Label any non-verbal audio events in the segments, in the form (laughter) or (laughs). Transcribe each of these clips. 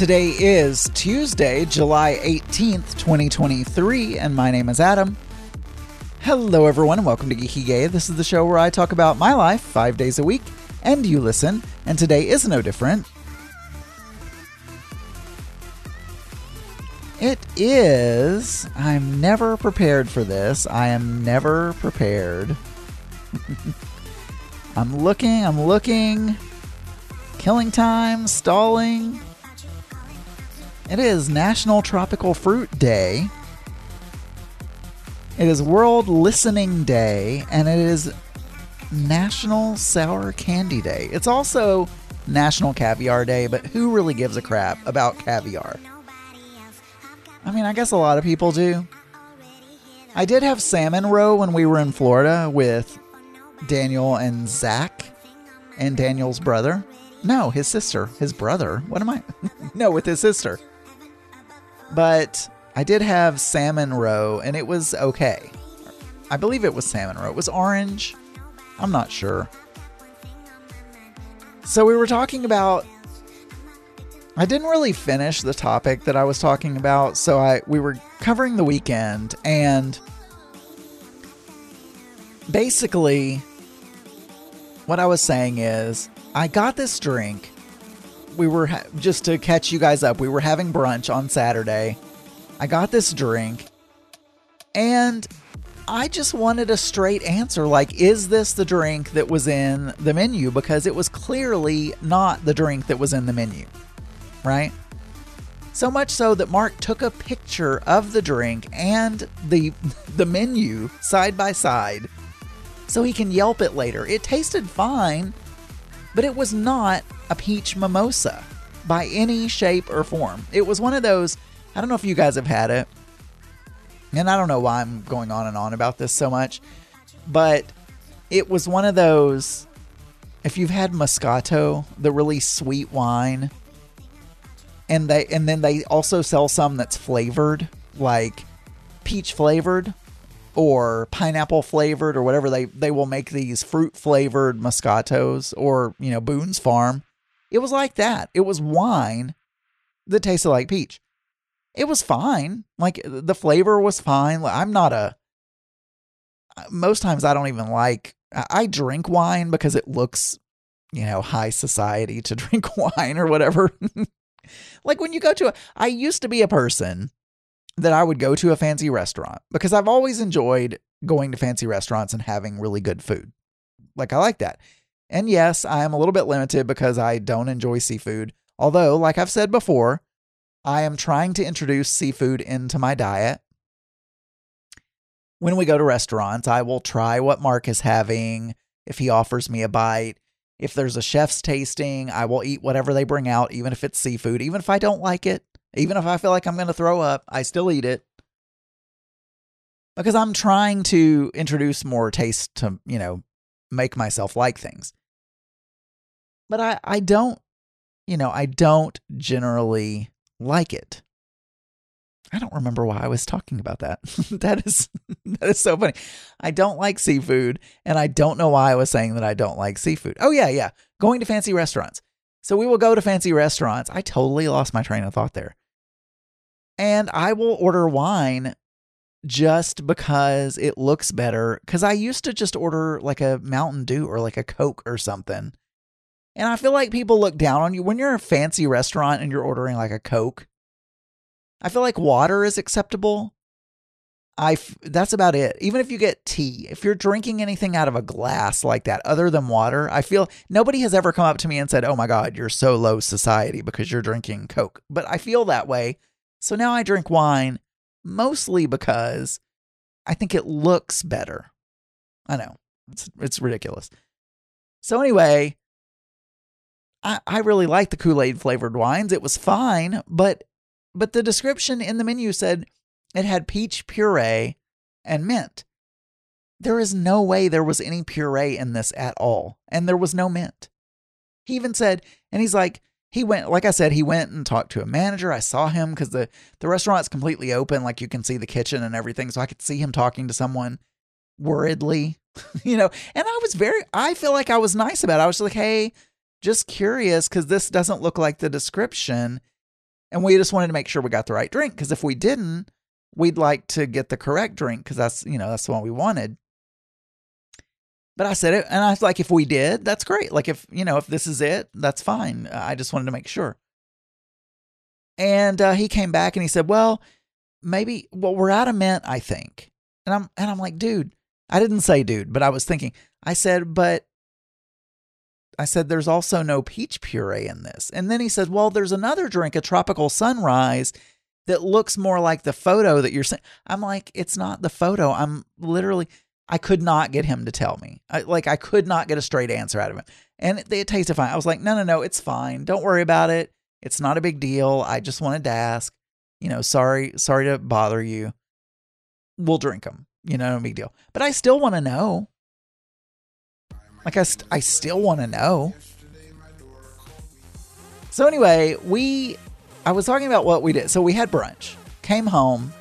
Today is Tuesday, July 18th, 2023, and my name is Adam. Hello, everyone, and welcome to Geeky Gay. This is the show where I talk about my life five days a week, and you listen, and today is no different. It is. I'm never prepared for this. I am never prepared. (laughs) I'm looking, I'm looking. Killing time, stalling. It is National Tropical Fruit Day. It is World Listening Day, and it is National Sour Candy Day. It's also National Caviar Day, but who really gives a crap about caviar? I mean, I guess a lot of people do. I did have salmon roe when we were in Florida with Daniel and Zach and Daniel's brother. No, his sister, his brother. What am I? (laughs) no, with his sister. But I did have salmon roe and it was okay. I believe it was salmon roe. It was orange. I'm not sure. So we were talking about I didn't really finish the topic that I was talking about, so I we were covering the weekend and basically what I was saying is I got this drink. We were ha- just to catch you guys up. We were having brunch on Saturday. I got this drink and I just wanted a straight answer like is this the drink that was in the menu because it was clearly not the drink that was in the menu right? So much so that Mark took a picture of the drink and the (laughs) the menu side by side so he can yelp it later. It tasted fine, but it was not a peach mimosa by any shape or form. It was one of those, I don't know if you guys have had it. And I don't know why I'm going on and on about this so much, but it was one of those if you've had Moscato, the really sweet wine and they and then they also sell some that's flavored like peach flavored or pineapple flavored or whatever they they will make these fruit flavored moscatos or you know Boone's Farm. It was like that. It was wine that tasted like peach. It was fine. Like the flavor was fine. I'm not a most times I don't even like I drink wine because it looks you know high society to (laughs) drink wine or whatever. (laughs) Like when you go to a, I used to be a person that I would go to a fancy restaurant because I've always enjoyed going to fancy restaurants and having really good food. Like I like that. And yes, I am a little bit limited because I don't enjoy seafood. Although, like I've said before, I am trying to introduce seafood into my diet. When we go to restaurants, I will try what Mark is having if he offers me a bite. If there's a chef's tasting, I will eat whatever they bring out, even if it's seafood, even if I don't like it, even if I feel like I'm going to throw up, I still eat it. Because I'm trying to introduce more taste to, you know, make myself like things. But I, I don't, you know, I don't generally like it. I don't remember why I was talking about that. (laughs) that is (laughs) that is so funny. I don't like seafood and I don't know why I was saying that I don't like seafood. Oh yeah, yeah. Going to fancy restaurants. So we will go to fancy restaurants. I totally lost my train of thought there. And I will order wine just because it looks better cuz I used to just order like a Mountain Dew or like a Coke or something. And I feel like people look down on you when you're in a fancy restaurant and you're ordering like a Coke I feel like water is acceptable. I f- that's about it. Even if you get tea, if you're drinking anything out of a glass like that other than water, I feel nobody has ever come up to me and said, "Oh my god, you're so low society because you're drinking Coke." But I feel that way. So now I drink wine mostly because I think it looks better. I know. It's it's ridiculous. So anyway, I, I really like the Kool-Aid flavored wines. It was fine, but but the description in the menu said it had peach puree and mint. There is no way there was any puree in this at all, and there was no mint. He even said, and he's like, he went, like I said, he went and talked to a manager. I saw him because the, the restaurant's completely open, like you can see the kitchen and everything. So I could see him talking to someone worriedly, (laughs) you know. And I was very, I feel like I was nice about it. I was like, hey, just curious because this doesn't look like the description And we just wanted to make sure we got the right drink because if we didn't, we'd like to get the correct drink because that's, you know, that's the one we wanted. But I said it, and I was like, if we did, that's great. Like, if, you know, if this is it, that's fine. I just wanted to make sure. And uh, he came back and he said, well, maybe, well, we're out of mint, I think. And I'm, and I'm like, dude, I didn't say dude, but I was thinking, I said, but I said, there's also no peach puree in this. And then he said, well, there's another drink, a tropical sunrise, that looks more like the photo that you're saying. I'm like, it's not the photo. I'm literally, I could not get him to tell me. I, like, I could not get a straight answer out of him. And it, it tasted fine. I was like, no, no, no, it's fine. Don't worry about it. It's not a big deal. I just wanted to ask, you know, sorry, sorry to bother you. We'll drink them, you know, no big deal. But I still want to know. Like I, st- I still want to know. So anyway, we, I was talking about what we did. So we had brunch, came home,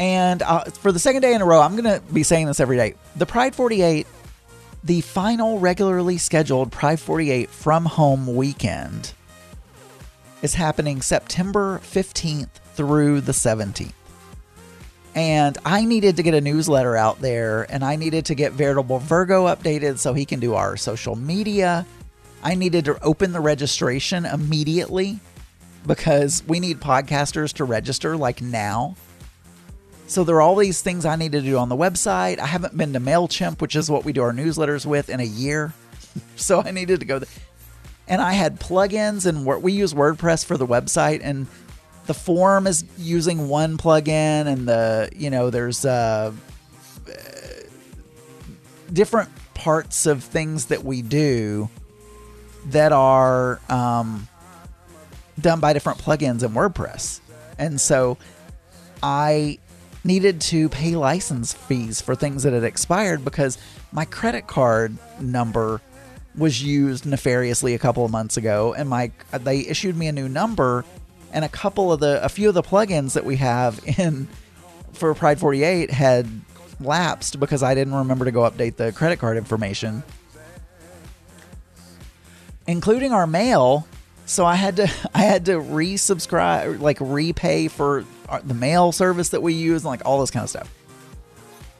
and uh, for the second day in a row, I'm gonna be saying this every day. The Pride 48, the final regularly scheduled Pride 48 from home weekend, is happening September 15th through the 17th and I needed to get a newsletter out there and I needed to get Veritable Virgo updated so he can do our social media. I needed to open the registration immediately because we need podcasters to register like now. So there are all these things I need to do on the website. I haven't been to MailChimp, which is what we do our newsletters with, in a year. (laughs) so I needed to go. Th- and I had plugins and we use WordPress for the website and the form is using one plugin and the you know there's uh, different parts of things that we do that are um, done by different plugins in WordPress. And so I needed to pay license fees for things that had expired because my credit card number was used nefariously a couple of months ago and my they issued me a new number and a couple of the a few of the plugins that we have (laughs) in for Pride 48 had lapsed because I didn't remember to go update the credit card information, including our mail. So I had to (laughs) I had to resubscribe, like repay for the mail service that we use, and like all this kind of stuff.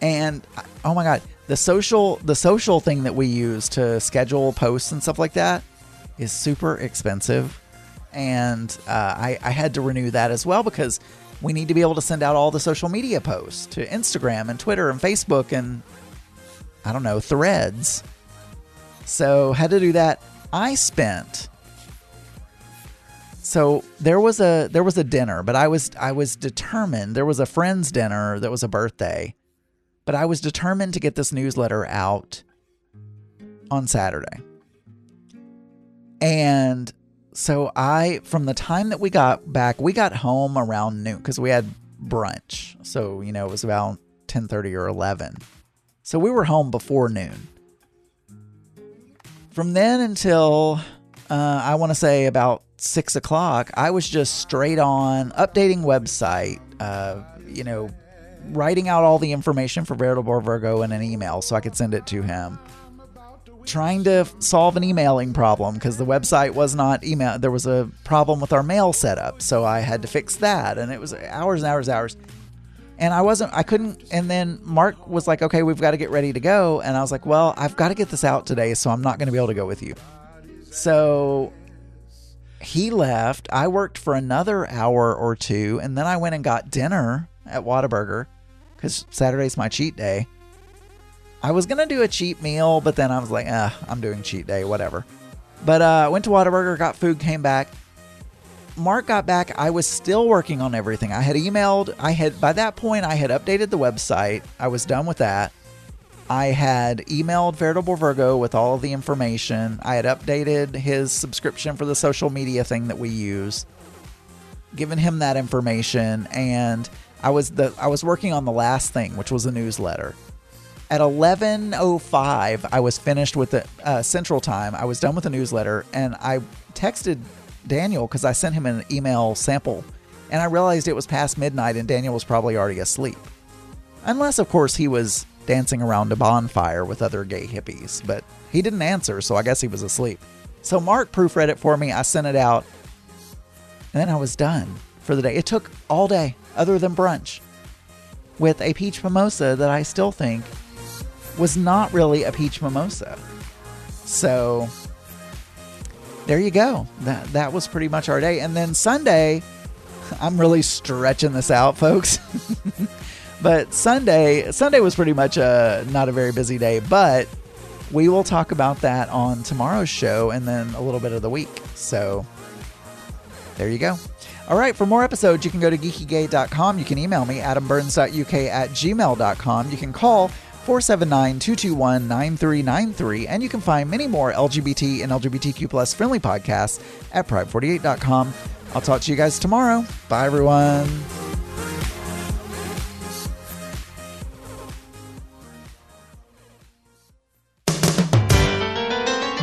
And oh my god, the social the social thing that we use to schedule posts and stuff like that is super expensive and uh, I, I had to renew that as well because we need to be able to send out all the social media posts to Instagram and Twitter and Facebook and I don't know threads. So had to do that. I spent so there was a there was a dinner, but I was I was determined. There was a friend's dinner that was a birthday, but I was determined to get this newsletter out on Saturday. And so I from the time that we got back, we got home around noon because we had brunch. So, you know, it was about 10:30 or 11. So we were home before noon. From then until uh, I want to say about six o'clock, I was just straight on updating website, uh, you know, writing out all the information for Veritable Virgo in an email so I could send it to him trying to solve an emailing problem because the website was not email. There was a problem with our mail setup, so I had to fix that, and it was hours and hours, and hours. And I wasn't, I couldn't. And then Mark was like, "Okay, we've got to get ready to go," and I was like, "Well, I've got to get this out today, so I'm not going to be able to go with you." So he left. I worked for another hour or two, and then I went and got dinner at Whataburger because Saturday's my cheat day. I was gonna do a cheap meal, but then I was like, ah, I'm doing cheat day, whatever. But uh, went to Whataburger, got food, came back. Mark got back. I was still working on everything. I had emailed. I had by that point I had updated the website. I was done with that. I had emailed Veritable Virgo with all of the information. I had updated his subscription for the social media thing that we use, given him that information, and I was the I was working on the last thing, which was a newsletter. At 11:05, I was finished with the uh, Central Time. I was done with the newsletter, and I texted Daniel because I sent him an email sample, and I realized it was past midnight, and Daniel was probably already asleep, unless, of course, he was dancing around a bonfire with other gay hippies. But he didn't answer, so I guess he was asleep. So Mark proofread it for me. I sent it out. And then I was done for the day. It took all day, other than brunch, with a peach mimosa that I still think was not really a peach mimosa. So there you go. That that was pretty much our day. And then Sunday, (laughs) I'm really stretching this out, folks. (laughs) but Sunday, Sunday was pretty much a not a very busy day, but we will talk about that on tomorrow's show and then a little bit of the week. So there you go. All right, for more episodes, you can go to geekygay.com. You can email me, adamburns.uk at gmail.com. You can call 479 221 9393, and you can find many more LGBT and LGBTQ plus friendly podcasts at pride48.com. I'll talk to you guys tomorrow. Bye, everyone.